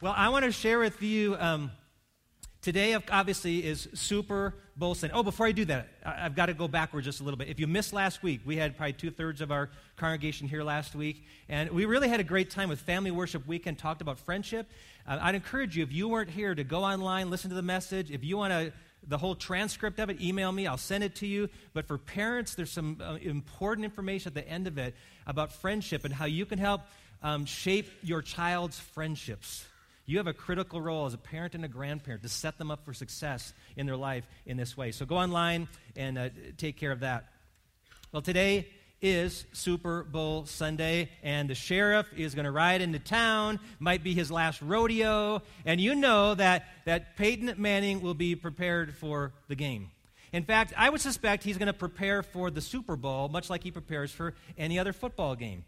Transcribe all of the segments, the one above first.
Well, I want to share with you um, today, obviously, is Super Bowl Sunday. Oh, before I do that, I've got to go backwards just a little bit. If you missed last week, we had probably two thirds of our congregation here last week, and we really had a great time with Family Worship Weekend, talked about friendship. Uh, I'd encourage you, if you weren't here, to go online, listen to the message. If you want to the whole transcript of it, email me. I'll send it to you. But for parents, there's some uh, important information at the end of it about friendship and how you can help um, shape your child's friendships. You have a critical role as a parent and a grandparent to set them up for success in their life in this way. So go online and uh, take care of that. Well, today is Super Bowl Sunday, and the sheriff is going to ride into town. Might be his last rodeo, and you know that, that Peyton Manning will be prepared for the game. In fact, I would suspect he's going to prepare for the Super Bowl much like he prepares for any other football game.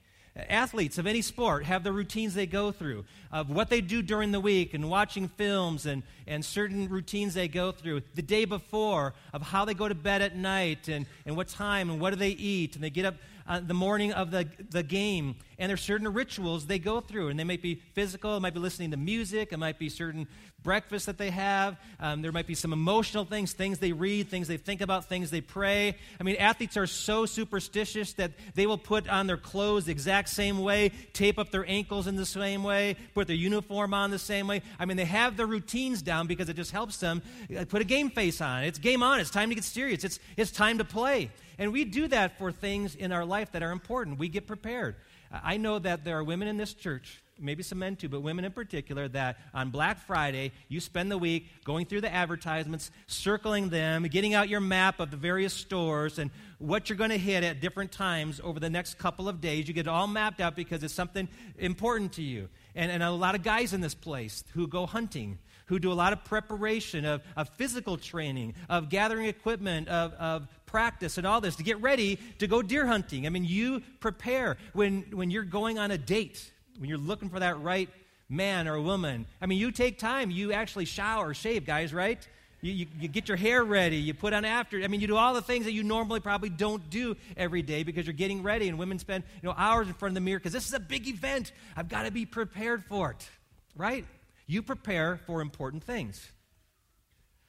Athletes of any sport have the routines they go through of what they do during the week and watching films and, and certain routines they go through the day before of how they go to bed at night and, and what time and what do they eat. And they get up uh, the morning of the, the game and there's certain rituals they go through and they might be physical it might be listening to music it might be certain breakfast that they have. Um, there might be some emotional things, things they read, things they think about, things they pray. I mean, athletes are so superstitious that they will put on their clothes the exact same way, tape up their ankles in the same way, put their uniform on the same way. I mean, they have their routines down because it just helps them uh, put a game face on. It's game on. It's time to get serious. It's, it's time to play. And we do that for things in our life that are important. We get prepared. I know that there are women in this church maybe some men too, but women in particular, that on Black Friday, you spend the week going through the advertisements, circling them, getting out your map of the various stores and what you're going to hit at different times over the next couple of days. You get it all mapped out because it's something important to you. And, and a lot of guys in this place who go hunting who do a lot of preparation, of, of physical training, of gathering equipment, of, of practice, and all this to get ready to go deer hunting. I mean, you prepare when, when you're going on a date when you're looking for that right man or woman. I mean, you take time. You actually shower, shave, guys, right? You, you, you, get your hair ready. You put on after. I mean, you do all the things that you normally probably don't do every day because you're getting ready. And women spend you know hours in front of the mirror because this is a big event. I've got to be prepared for it, right? You prepare for important things.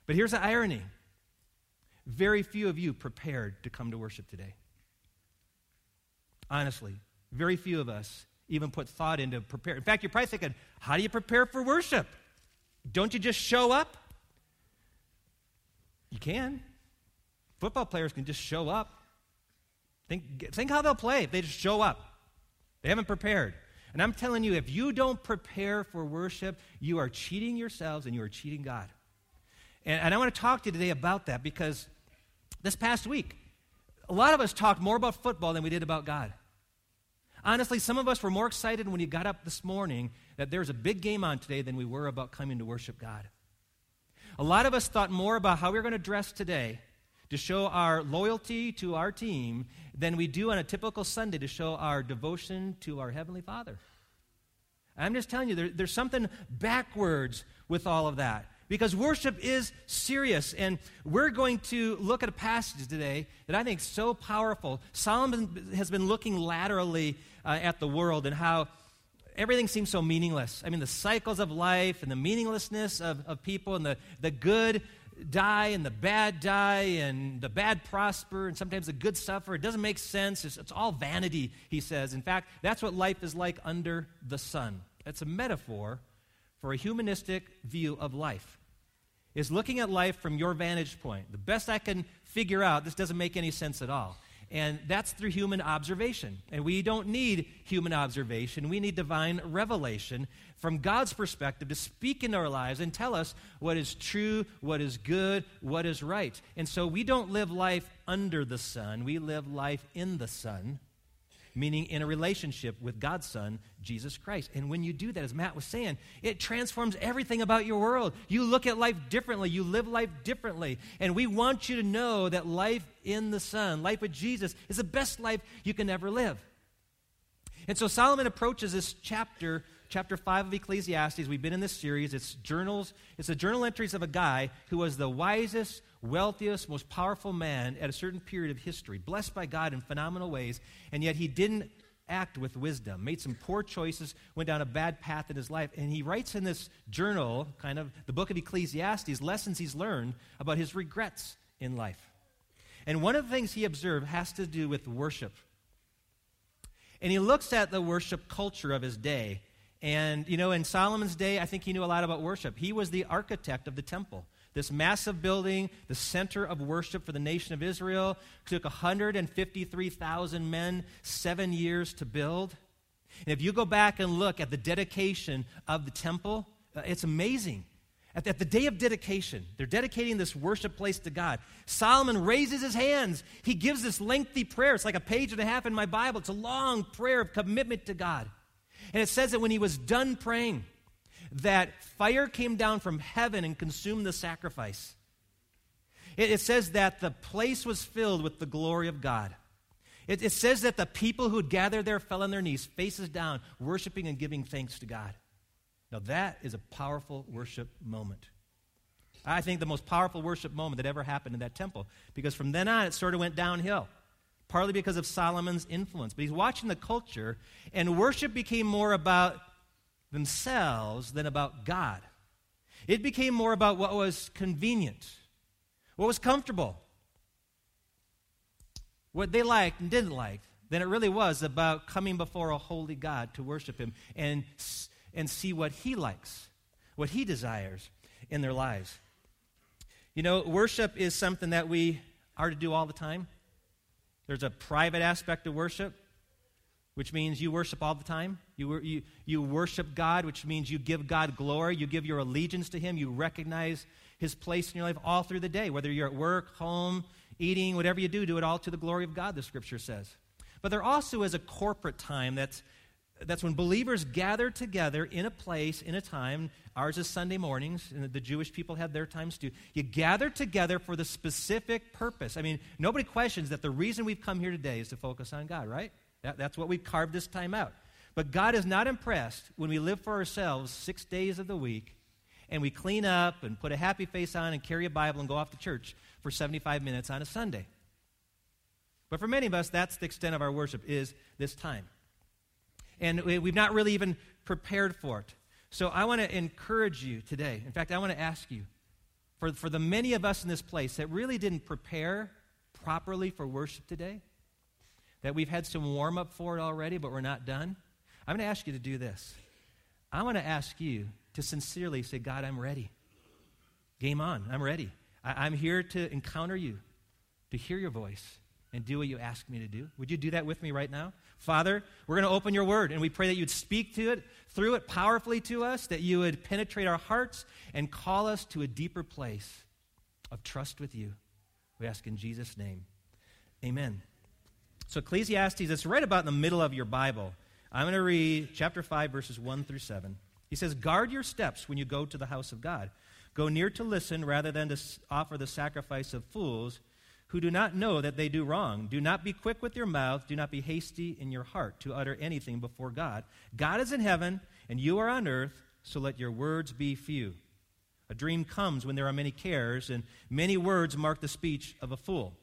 But here's the irony: very few of you prepared to come to worship today. Honestly, very few of us even put thought into prepare. In fact, you're probably thinking, how do you prepare for worship? Don't you just show up? You can. Football players can just show up. Think, think how they'll play if they just show up. They haven't prepared. And I'm telling you, if you don't prepare for worship, you are cheating yourselves and you are cheating God. And, and I want to talk to you today about that because this past week, a lot of us talked more about football than we did about God. Honestly, some of us were more excited when you got up this morning that there's a big game on today than we were about coming to worship God. A lot of us thought more about how we are going to dress today to show our loyalty to our team than we do on a typical Sunday to show our devotion to our Heavenly Father. I'm just telling you, there, there's something backwards with all of that because worship is serious. And we're going to look at a passage today that I think is so powerful. Solomon has been looking laterally uh, at the world and how everything seems so meaningless. I mean, the cycles of life and the meaninglessness of, of people and the, the good die and the bad die and the bad prosper and sometimes the good suffer. It doesn't make sense. It's, it's all vanity, he says. In fact, that's what life is like under the sun. It's a metaphor for a humanistic view of life. Is looking at life from your vantage point. The best I can figure out, this doesn't make any sense at all. And that's through human observation. And we don't need human observation. We need divine revelation from God's perspective to speak into our lives and tell us what is true, what is good, what is right. And so we don't live life under the sun, we live life in the sun meaning in a relationship with God's Son, Jesus Christ. And when you do that, as Matt was saying, it transforms everything about your world. You look at life differently, you live life differently. And we want you to know that life in the Son, life with Jesus, is the best life you can ever live. And so Solomon approaches this chapter chapter 5 of Ecclesiastes. We've been in this series. It's journals, it's the journal entries of a guy who was the wisest, wealthiest, most powerful man at a certain period of history, blessed by God in phenomenal ways, and yet he didn't act with wisdom, made some poor choices, went down a bad path in his life. And he writes in this journal, kind of the book of Ecclesiastes, lessons he's learned about his regrets in life. And one of the things he observed has to do with worship. And he looks at the worship culture of his day. And, you know, in Solomon's day, I think he knew a lot about worship. He was the architect of the temple. This massive building, the center of worship for the nation of Israel, took 153,000 men seven years to build. And if you go back and look at the dedication of the temple, uh, it's amazing. At the, at the, day of dedication, they're dedicating this worship place to God. Solomon raises his hands. He gives this lengthy prayer. It's like a page and a half in my Bible. It's a long prayer of commitment to God. And it says that when he was done praying, that fire came down from heaven and consumed the sacrifice. It, it says that the place was filled with the glory of God. It, it says that the people who had gathered there fell on their knees, faces down, worshiping and giving thanks to God. Now, that is a powerful worship moment. I think the most powerful worship moment that ever happened in that temple, because from then on it sort of went downhill, partly because of Solomon's influence. But he's watching the culture, and worship became more about themselves than about God. It became more about what was convenient, what was comfortable, what they liked and didn't like, than it really was about coming before a holy God to worship Him and and see what He likes, what He desires in their lives. You know, worship is something that we are to do all the time. There's a private aspect of worship, which means you worship all the time. You, you, you worship God, which means you give God glory. You give your allegiance to Him. You recognize His place in your life all through the day, whether you're at work, home, eating, whatever you do, do it all to the glory of God, the Scripture says. But there also is a corporate time that's that's when believers gather together in a place, in a time. Ours is Sunday mornings, and the Jewish people had their times too. You gather together for the specific purpose. I mean, nobody questions that the reason we've come here today is to focus on God, right? That, that's what we've carved this time out. But God is not impressed when we live for ourselves six days of the week and we clean up and put a happy face on and carry a Bible and go off to church for 75 minutes on a Sunday. But for many of us, that's the extent of our worship, is this time and we've not really even prepared for it. So I want to encourage you today. In fact, I want to ask you for, for the many of us in this place that really didn't prepare properly for worship today, that we've had some warm up for it already, but we're not done, I'm going to ask you to do this. I want to ask you to sincerely say, God, I'm ready. Game on. I'm ready. I, I'm here to encounter you, to hear your voice, and do what you ask me to do. Would you do that with me right now? Father, we're going to open your word, and we pray that you'd speak to it, through it powerfully to us, that you would penetrate our hearts and call us to a deeper place of trust with you. We ask in Jesus' name. Amen. So, Ecclesiastes, it's right about in the middle of your Bible. I'm going to read chapter 5, verses 1 through 7. He says, Guard your steps when you go to the house of God. Go near to listen rather than to offer the sacrifice of fools who do not know that they do wrong. Do not be quick with your mouth. Do not be hasty in your heart to utter anything before God. God is in heaven, and you are on earth, so let your words be few. A dream comes when there are many cares, and many words mark the speech of a fool.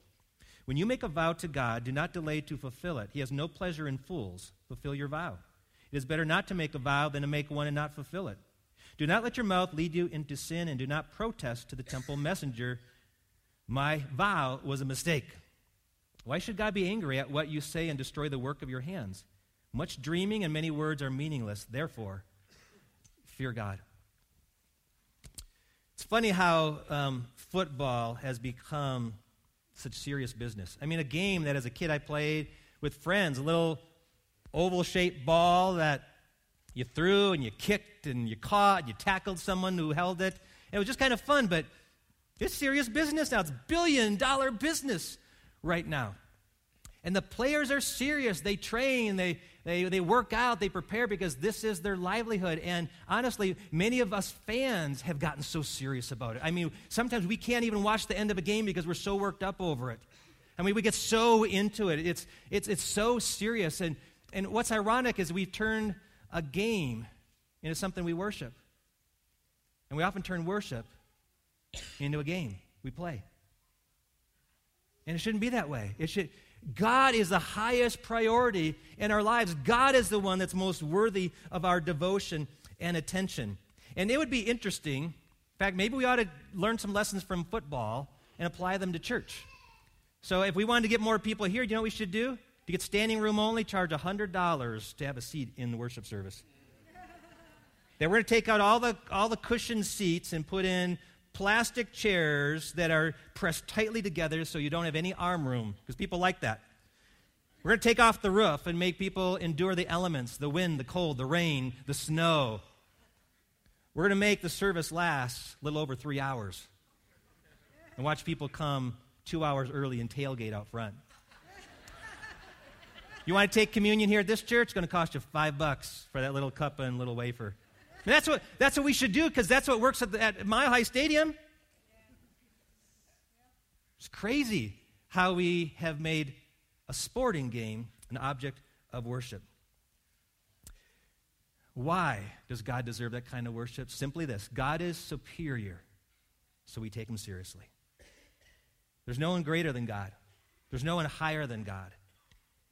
When you make a vow to God, do not delay to fulfill it. He has no pleasure in fools. Fulfill your vow. It is better not to make a vow than to make one and not fulfill it. Do not let your mouth lead you into sin, and do not protest to the temple messenger my vow was a mistake. Why should God be angry at what you say and destroy the work of your hands? Much dreaming and many words are meaningless. Therefore, fear God. It's funny how um, football has become such serious business. I mean, a game that as a kid I played with friends, a little oval shaped ball that you threw and you kicked and you caught, and you tackled someone who held it. It was just kind of fun, but it's serious business now. It's billion dollar business right now. And the players are serious. They train, they, they, they work out, they prepare because this is their livelihood. And honestly, many of us fans have gotten so serious about it. I mean, sometimes we can't even watch the end of a game because we're so worked up over it. I mean, we get so into it. It's, it's, it's so serious. And, and what's ironic is we've turned a game into something we worship. And we often turn worship into a game we play. And it shouldn't be that way. It should, God is the highest priority in our lives. God is the one that's most worthy of our devotion and attention. And it would be interesting, in fact, maybe we ought to learn some lessons from football and apply them to church. So if we wanted to get more people here, you know what we should do? To get standing room only, charge $100 to have a seat in the worship service. Then we're going to take out all the, all the cushioned seats and put in plastic chairs that are pressed tightly together so you don't have any arm room, because people like that. We're going to take off the roof and make people endure the elements the wind, the cold, the rain, the snow. We're going to make the service last a little over three hours and watch people come two hours early and tailgate out front. You want to take communion here at this church? It's going to cost you five bucks for that little cup and little wafer. And that's what, that's what we should do because that's what works at, the, at Mile High Stadium. It's crazy how we have made a sporting game an object of worship. Why does God deserve that kind of worship? Simply this God is superior, so we take him seriously. There's no one greater than God, there's no one higher than God.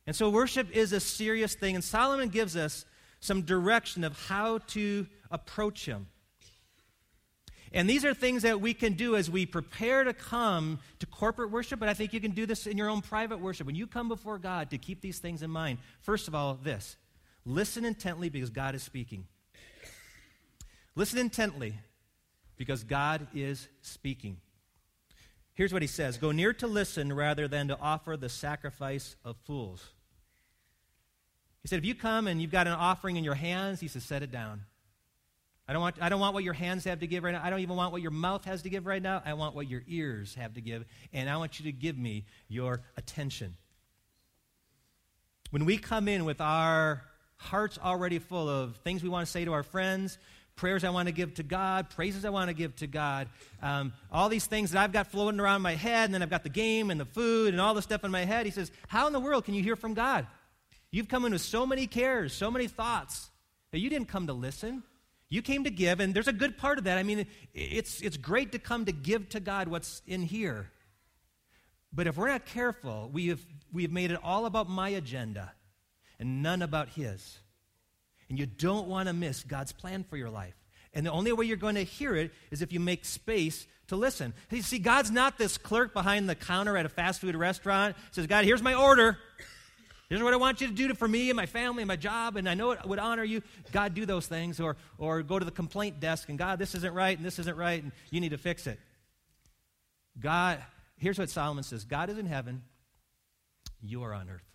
And so worship is a serious thing, and Solomon gives us some direction of how to approach him. And these are things that we can do as we prepare to come to corporate worship, but I think you can do this in your own private worship. When you come before God to keep these things in mind, first of all, this listen intently because God is speaking. Listen intently because God is speaking. Here's what he says Go near to listen rather than to offer the sacrifice of fools. He said, If you come and you've got an offering in your hands, he says, set it down. I don't, want, I don't want what your hands have to give right now. I don't even want what your mouth has to give right now. I want what your ears have to give. And I want you to give me your attention. When we come in with our hearts already full of things we want to say to our friends, prayers I want to give to God, praises I want to give to God, um, all these things that I've got floating around my head, and then I've got the game and the food and all the stuff in my head. He says, How in the world can you hear from God? You've come in with so many cares, so many thoughts, that you didn't come to listen. You came to give, and there's a good part of that. I mean, it's, it's great to come to give to God what's in here. But if we're not careful, we have, we have made it all about my agenda and none about His. And you don't want to miss God's plan for your life. And the only way you're going to hear it is if you make space to listen. You see, God's not this clerk behind the counter at a fast food restaurant. says, God, here's my order. Here's what I want you to do for me and my family and my job, and I know it would honor you. God, do those things. Or, or go to the complaint desk and, God, this isn't right and this isn't right, and you need to fix it. God, here's what Solomon says God is in heaven, you are on earth.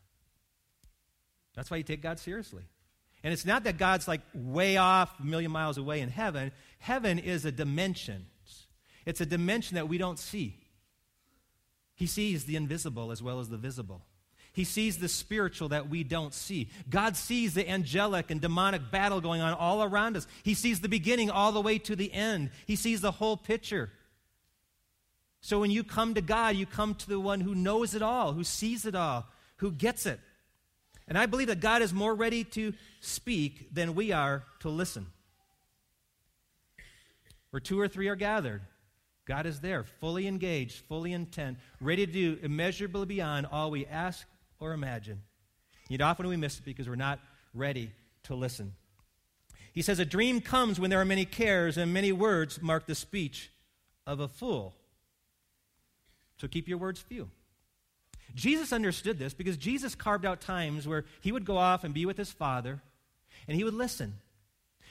That's why you take God seriously. And it's not that God's like way off, a million miles away in heaven. Heaven is a dimension, it's a dimension that we don't see. He sees the invisible as well as the visible. He sees the spiritual that we don't see. God sees the angelic and demonic battle going on all around us. He sees the beginning all the way to the end. He sees the whole picture. So when you come to God, you come to the one who knows it all, who sees it all, who gets it. And I believe that God is more ready to speak than we are to listen. Where two or three are gathered, God is there, fully engaged, fully intent, ready to do immeasurably beyond all we ask or imagine. Yet often we miss it because we're not ready to listen. He says, A dream comes when there are many cares, and many words mark the speech of a fool. So keep your words few. Jesus understood this because Jesus carved out times where he would go off and be with his Father, and he would listen.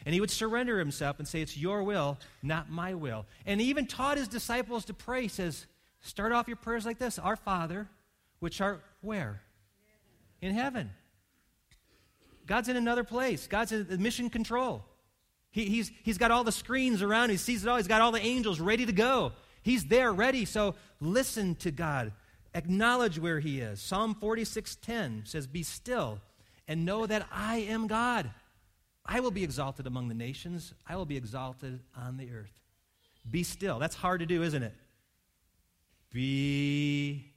And he would surrender himself and say, It's your will, not my will. And he even taught his disciples to pray. He says, Start off your prayers like this Our Father, which art where? In heaven. God's in another place. God's in mission control. He, he's, he's got all the screens around. He sees it all. He's got all the angels ready to go. He's there, ready. So listen to God. Acknowledge where he is. Psalm 46:10 says, "Be still and know that I am God. I will be exalted among the nations. I will be exalted on the earth." Be still. That's hard to do, isn't it? Be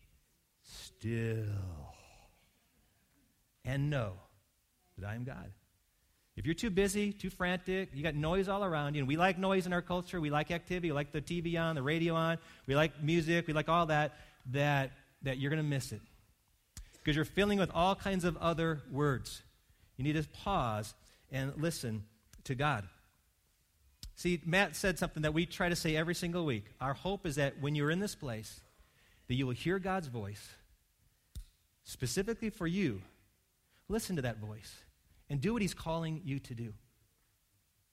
still and know that I am God. If you're too busy, too frantic, you got noise all around you, and we like noise in our culture, we like activity, we like the TV on, the radio on, we like music, we like all that, that that you're going to miss it. because you're filling with all kinds of other words. You need to pause and listen to God. See, Matt said something that we try to say every single week. Our hope is that when you're in this place, that you will hear God's voice specifically for you. Listen to that voice and do what he's calling you to do.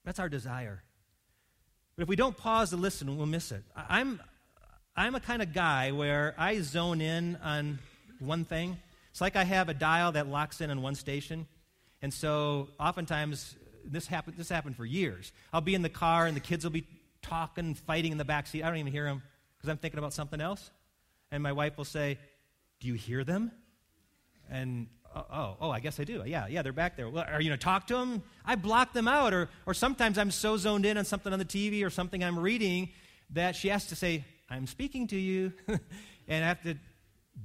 That's our desire. But if we don't pause to listen, we'll miss it. I'm, I'm a kind of guy where I zone in on one thing. It's like I have a dial that locks in on one station. And so oftentimes, this happened, this happened for years. I'll be in the car and the kids will be talking, fighting in the back seat. I don't even hear them because I'm thinking about something else. And my wife will say, Do you hear them? And oh, oh, oh, I guess I do. Yeah, yeah, they're back there. Well, are you know, talk to them? I block them out. Or, or sometimes I'm so zoned in on something on the TV or something I'm reading that she has to say, I'm speaking to you. and I have to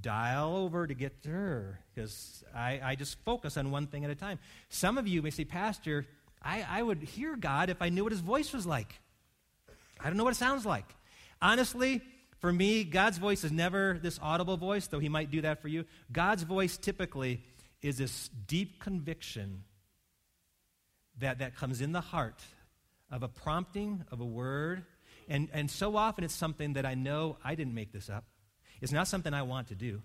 dial over to get to her because I, I just focus on one thing at a time. Some of you may say, Pastor, I, I would hear God if I knew what his voice was like. I don't know what it sounds like. Honestly, for me, God's voice is never this audible voice, though he might do that for you. God's voice typically is this deep conviction that, that comes in the heart of a prompting, of a word. And, and so often it's something that I know I didn't make this up. It's not something I want to do.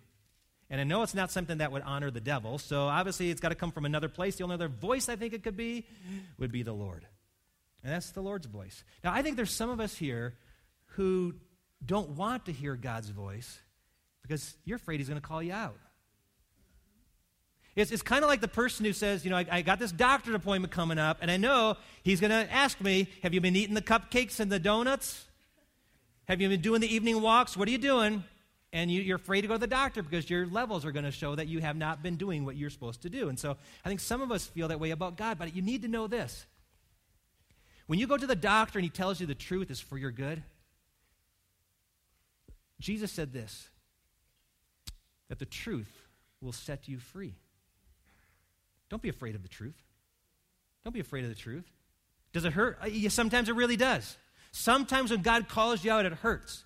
And I know it's not something that would honor the devil. So obviously it's got to come from another place. The only other voice I think it could be would be the Lord. And that's the Lord's voice. Now, I think there's some of us here who don't want to hear God's voice because you're afraid He's going to call you out. It's, it's kind of like the person who says, You know, I, I got this doctor's appointment coming up, and I know he's going to ask me, Have you been eating the cupcakes and the donuts? Have you been doing the evening walks? What are you doing? And you, are afraid to go to the doctor because your levels are going to show that you have not been doing what you're supposed to do. And so I think some of us feel that way about God, but you need to know this. When you go to the doctor and he tells you the truth is for your good, Jesus said this that the truth will set you free. Don't be afraid of the truth. Don't be afraid of the truth. Does it hurt? Uh, sometimes it really does. Sometimes when God calls you out, it hurts.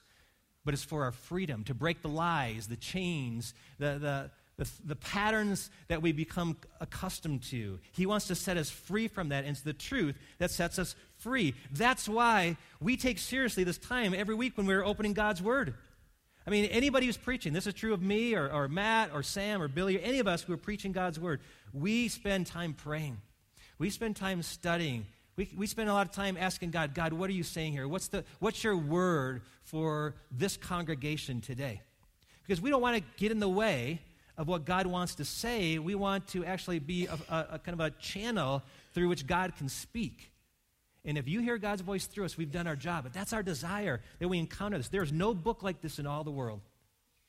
But it's for our freedom to break the lies, the chains, the, the, the, the, patterns that we become accustomed to. He wants to set us free from that, and it's the truth that sets us free. That's why we take seriously this time every week when we're opening God's Word. I mean, anybody who's preaching, this is true of me or, or Matt or Sam or Billy or any of us who are preaching God's word, we spend time praying. We spend time studying. We, we spend a lot of time asking God, God, what are you saying here? What's, the, what's your word for this congregation today? Because we don't want to get in the way of what God wants to say. We want to actually be a, a, a kind of a channel through which God can speak. And if you hear God's voice through us, we've done our job. But that's our desire that we encounter this. There's no book like this in all the world.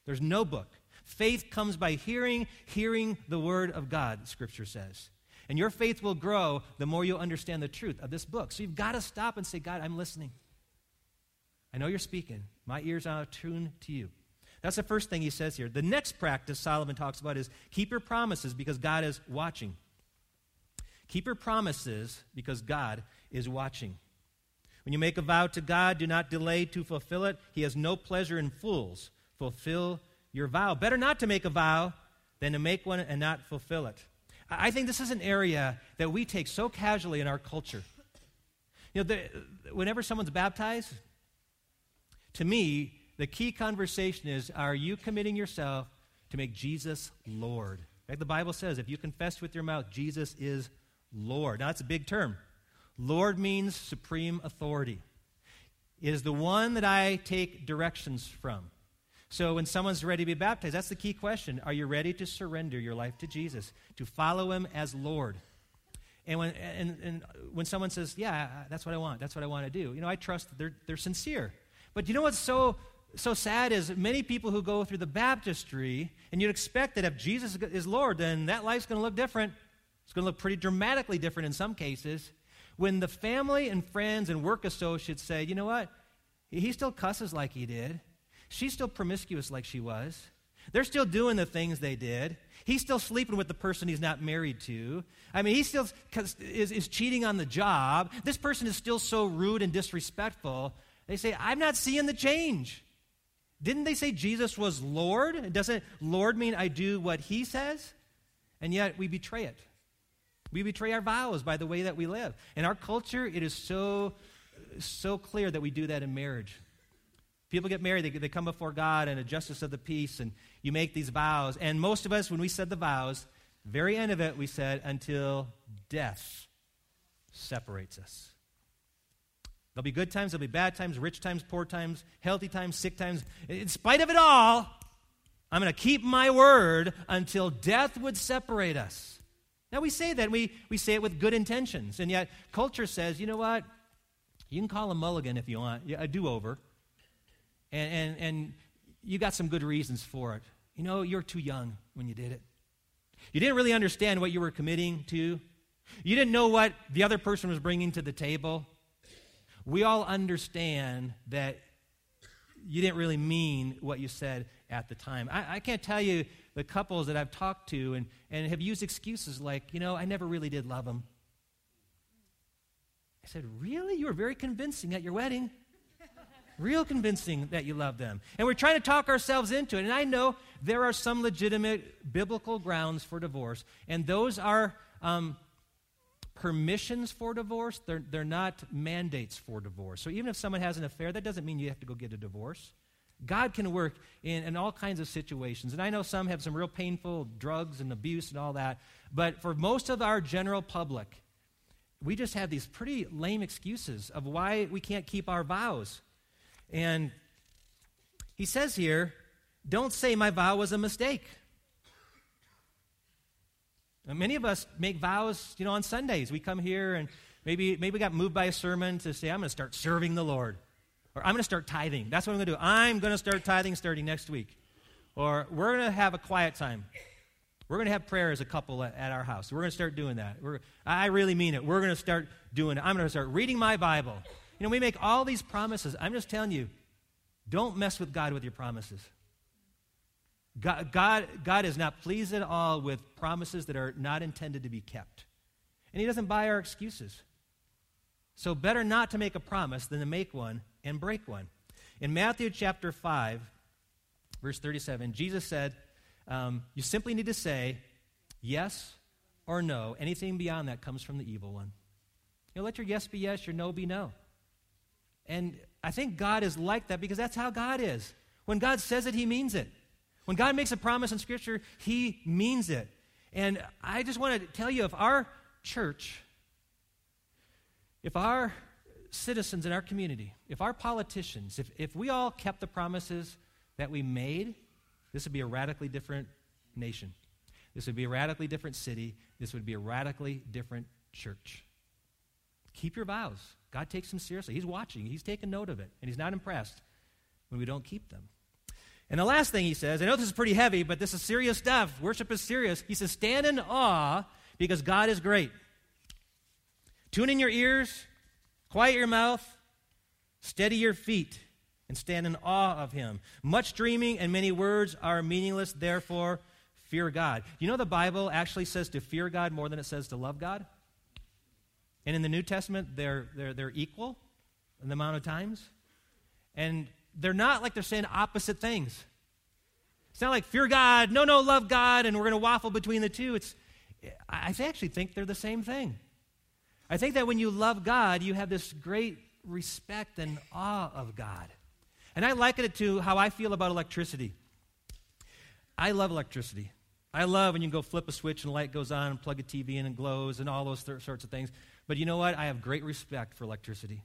There's no book. Faith comes by hearing, hearing the word of God, Scripture says. And your faith will grow the more you understand the truth of this book. So you've got to stop and say, God, I'm listening. I know you're speaking. My ears are attuned to you. That's the first thing he says here. The next practice Solomon talks about is keep your promises because God is watching. Keep your promises because God is watching. When you make a vow to God, do not delay to fulfill it. He has no pleasure in fools. Fulfill your vow. Better not to make a vow than to make one and not fulfill it. I think this is an area that we take so casually in our culture. You know, the, whenever someone's baptized, to me, the key conversation is are you committing yourself to make Jesus Lord? Like the Bible says, if you confess with your mouth, Jesus is Lord. Now, that's a big term. Lord means supreme authority. It is the one that I take directions from. So when someone's ready to be baptized, that's the key question. Are you ready to surrender your life to Jesus, to follow him as Lord? And when, and, and when someone says, Yeah, that's what I want, that's what I want to do, you know, I trust they're, they're sincere. But you know what's so, so sad is many people who go through the baptistry, and you'd expect that if Jesus is Lord, then that life's going to look different. It's going to look pretty dramatically different in some cases. When the family and friends and work associates say, you know what? He still cusses like he did. She's still promiscuous like she was. They're still doing the things they did. He's still sleeping with the person he's not married to. I mean, he still is, is cheating on the job. This person is still so rude and disrespectful. They say, I'm not seeing the change. Didn't they say Jesus was Lord? Doesn't Lord mean I do what he says? And yet we betray it. We betray our vows by the way that we live. In our culture, it is so, so clear that we do that in marriage. People get married, they, they come before God and a justice of the peace, and you make these vows. And most of us, when we said the vows, very end of it, we said, until death separates us. There'll be good times, there'll be bad times, rich times, poor times, healthy times, sick times. In spite of it all, I'm going to keep my word until death would separate us. Now, we say that, we, we say it with good intentions, and yet culture says, you know what? You can call a mulligan if you want, a do over, and, and, and you got some good reasons for it. You know, you're too young when you did it. You didn't really understand what you were committing to. You didn't know what the other person was bringing to the table. We all understand that you didn't really mean what you said at the time. I, I, can't tell you the couples that I've talked to and, and have used excuses like, you know, I never really did love him. I said, Really? You were very convincing at your wedding. Real convincing that you love them. And we're trying to talk ourselves into it. And I know there are some legitimate biblical grounds for divorce, and those are um, permissions for divorce, they're, they're not mandates for divorce. So even if someone has an affair, that doesn't mean you have to go get a divorce. God can work in, in all kinds of situations. And I know some have some real painful drugs and abuse and all that. But for most of our general public, we just have these pretty lame excuses of why we can't keep our vows. And he says here, don't say my vow was a mistake. Many of us make vows, you know, on Sundays. We come here and maybe, maybe got moved by a sermon to say, I'm going to start serving the Lord. Or I'm going to start tithing. That's what I'm going to do. I'm going to start tithing starting next week. Or we're going to have a quiet time. We're going to have prayer as a couple at, at our house. We're going to start doing that. We're, I really mean it. We're going to start doing it. I'm going to start reading my Bible. You know, we make all these promises. I'm just telling you, don't mess with God with your promises. God, God, God is not pleased at all with promises that are not intended to be kept. And He doesn't buy our excuses. So, better not to make a promise than to make one and break one. In Matthew chapter 5, verse 37, Jesus said, um, You simply need to say yes or no. Anything beyond that comes from the evil one. You know, let your yes be yes, your no be no. And I think God is like that because that's how God is. When God says it, He means it. When God makes a promise in Scripture, He means it. And I just want to tell you if our church, if our citizens in our community, if our politicians, if, if we all kept the promises that we made, this would be a radically different nation. This would be a radically different city. This would be a radically different church. Keep your vows. God takes them seriously. He's watching, He's taking note of it, and He's not impressed when we don't keep them. And the last thing he says, I know this is pretty heavy, but this is serious stuff. Worship is serious. He says, Stand in awe because God is great. Tune in your ears, quiet your mouth, steady your feet, and stand in awe of him. Much dreaming and many words are meaningless, therefore, fear God. You know, the Bible actually says to fear God more than it says to love God? And in the New Testament, they're, they're, they're equal in the amount of times. And they're not like they're saying opposite things. It's not like fear God, no, no, love God, and we're going to waffle between the two. It's, I actually think they're the same thing. I think that when you love God, you have this great respect and awe of God. And I liken it to how I feel about electricity. I love electricity. I love when you go flip a switch and the light goes on and plug a TV in and glows and all those th- sorts of things. But you know what? I have great respect for electricity.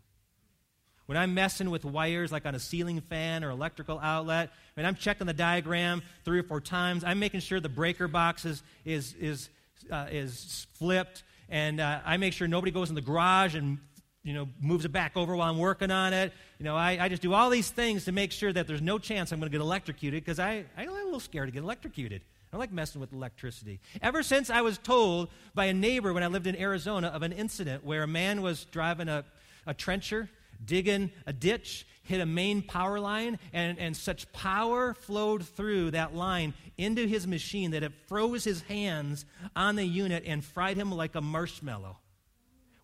When I'm messing with wires like on a ceiling fan or electrical outlet, and I'm checking the diagram three or four times, I'm making sure the breaker box is, is, is, uh, is flipped, and uh, I make sure nobody goes in the garage and you know, moves it back over while I'm working on it. You know, I, I just do all these things to make sure that there's no chance I'm going to get electrocuted because I, I'm a little scared to get electrocuted. I like messing with electricity. Ever since I was told by a neighbor when I lived in Arizona of an incident where a man was driving a, a trencher digging a ditch, hit a main power line, and, and such power flowed through that line into his machine that it froze his hands on the unit and fried him like a marshmallow.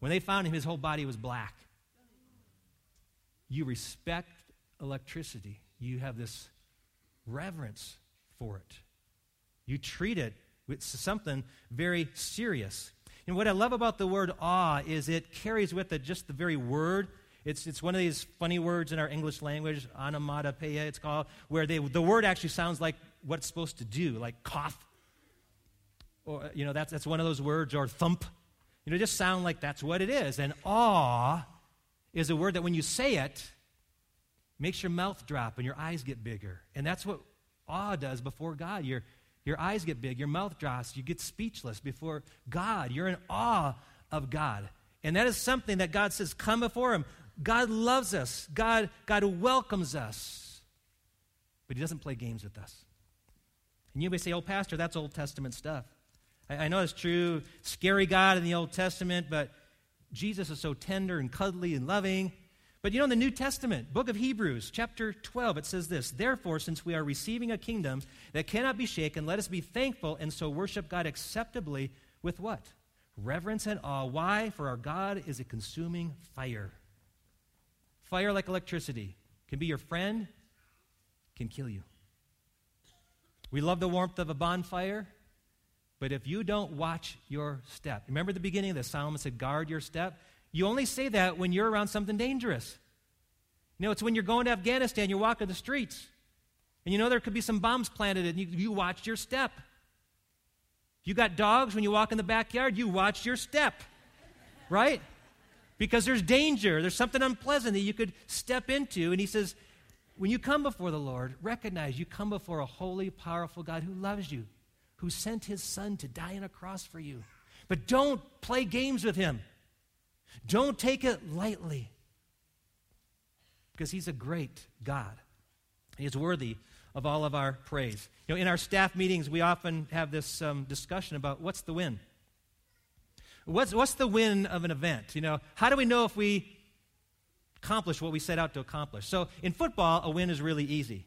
When they found him, his whole body was black. You respect electricity. You have this reverence for it. You treat it with something very serious. And what I love about the word awe is it carries with it just the very word. It's, it's one of these funny words in our English language, onomatopoeia, it's called, where they, the word actually sounds like what it's supposed to do, like cough. Or, you know, that's, that's one of those words, or thump. You know, just sound like that's what it is. And awe is a word that when you say it, makes your mouth drop and your eyes get bigger. And that's what awe does before God. Your, your eyes get big, your mouth drops, you get speechless before God. You're in awe of God. And that is something that God says, come before Him. God loves us, God, God welcomes us, but He doesn't play games with us. And you may say, oh, Pastor, that's Old Testament stuff. I, I know it's true, scary God in the Old Testament, but Jesus is so tender and cuddly and loving. But you know, in the New Testament, book of Hebrews, chapter 12, it says this Therefore, since we are receiving a kingdom that cannot be shaken, let us be thankful and so worship God acceptably with what? Reverence and awe. Why? For our God is a consuming fire. Fire like electricity can be your friend, can kill you. We love the warmth of a bonfire, but if you don't watch your step, remember the beginning of the Solomon said, guard your step? You only say that when you're around something dangerous. You know, it's when you're going to Afghanistan, you're walking the streets, and you know there could be some bombs planted, and you, you watch your step. You got dogs when you walk in the backyard, you watch your step, right? Because there's danger, there's something unpleasant that you could step into. And he says, when you come before the Lord, recognize you come before a holy, powerful God who loves you, who sent his son to die on a cross for you. But don't play games with him. Don't take it lightly because he's a great God. He is worthy of all of our praise. You know, in our staff meetings, we often have this um, discussion about what's the win? What's, what's the win of an event? You know, how do we know if we accomplish what we set out to accomplish? So in football, a win is really easy.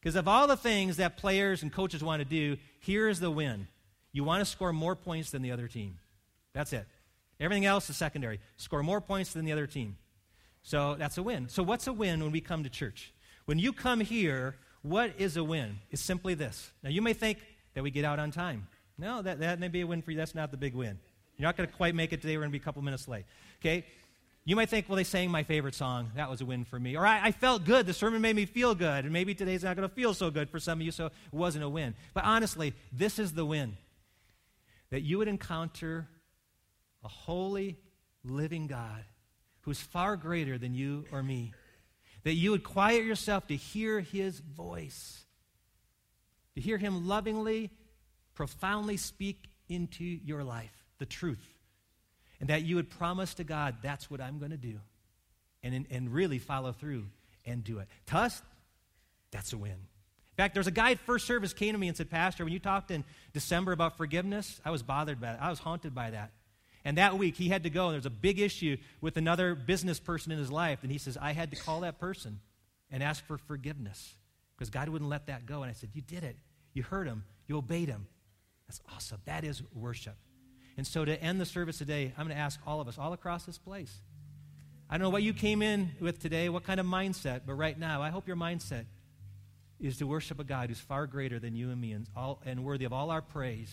Because of all the things that players and coaches want to do, here's the win. You want to score more points than the other team. That's it. Everything else is secondary. Score more points than the other team. So that's a win. So, what's a win when we come to church? When you come here, what is a win? It's simply this. Now, you may think that we get out on time. No, that, that may be a win for you. That's not the big win. You're not going to quite make it today. We're going to be a couple minutes late. Okay? You might think, well, they sang my favorite song. That was a win for me. Or I, I felt good. The sermon made me feel good. And maybe today's not going to feel so good for some of you, so it wasn't a win. But honestly, this is the win that you would encounter a holy, living God who's far greater than you or me. That you would quiet yourself to hear his voice, to hear him lovingly, profoundly speak into your life the truth. And that you would promise to God, that's what I'm going to do. And, and really follow through and do it. To us, that's a win. In fact, there's a guy at first service came to me and said, Pastor, when you talked in December about forgiveness, I was bothered by that. I was haunted by that. And that week, he had to go, and there's a big issue with another business person in his life. And he says, I had to call that person and ask for forgiveness because God wouldn't let that go. And I said, You did it. You heard him. You obeyed him. That's awesome. That is worship. And so, to end the service today, I'm going to ask all of us, all across this place. I don't know what you came in with today, what kind of mindset, but right now, I hope your mindset is to worship a God who's far greater than you and me and, all, and worthy of all our praise